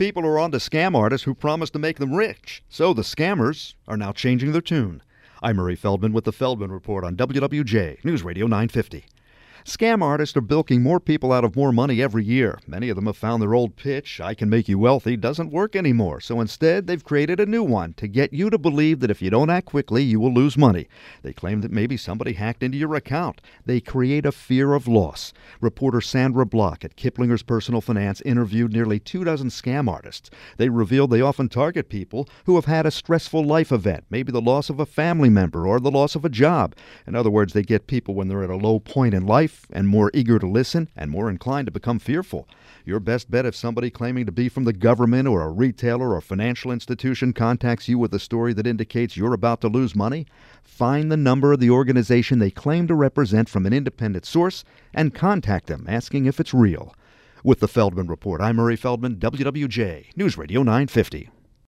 people are on to scam artists who promise to make them rich. So the scammers are now changing their tune. I'm Murray Feldman with the Feldman Report on WWJ News Radio 950. Scam artists are bilking more people out of more money every year. Many of them have found their old pitch, I can make you wealthy, doesn't work anymore. So instead, they've created a new one to get you to believe that if you don't act quickly, you will lose money. They claim that maybe somebody hacked into your account. They create a fear of loss. Reporter Sandra Block at Kiplinger's Personal Finance interviewed nearly two dozen scam artists. They revealed they often target people who have had a stressful life event, maybe the loss of a family member or the loss of a job. In other words, they get people when they're at a low point in life and more eager to listen and more inclined to become fearful. Your best bet if somebody claiming to be from the government or a retailer or financial institution contacts you with a story that indicates you're about to lose money, find the number of the organization they claim to represent from an independent source and contact them asking if it's real. With the Feldman Report, I'm Murray Feldman, WWJ, News Radio 950.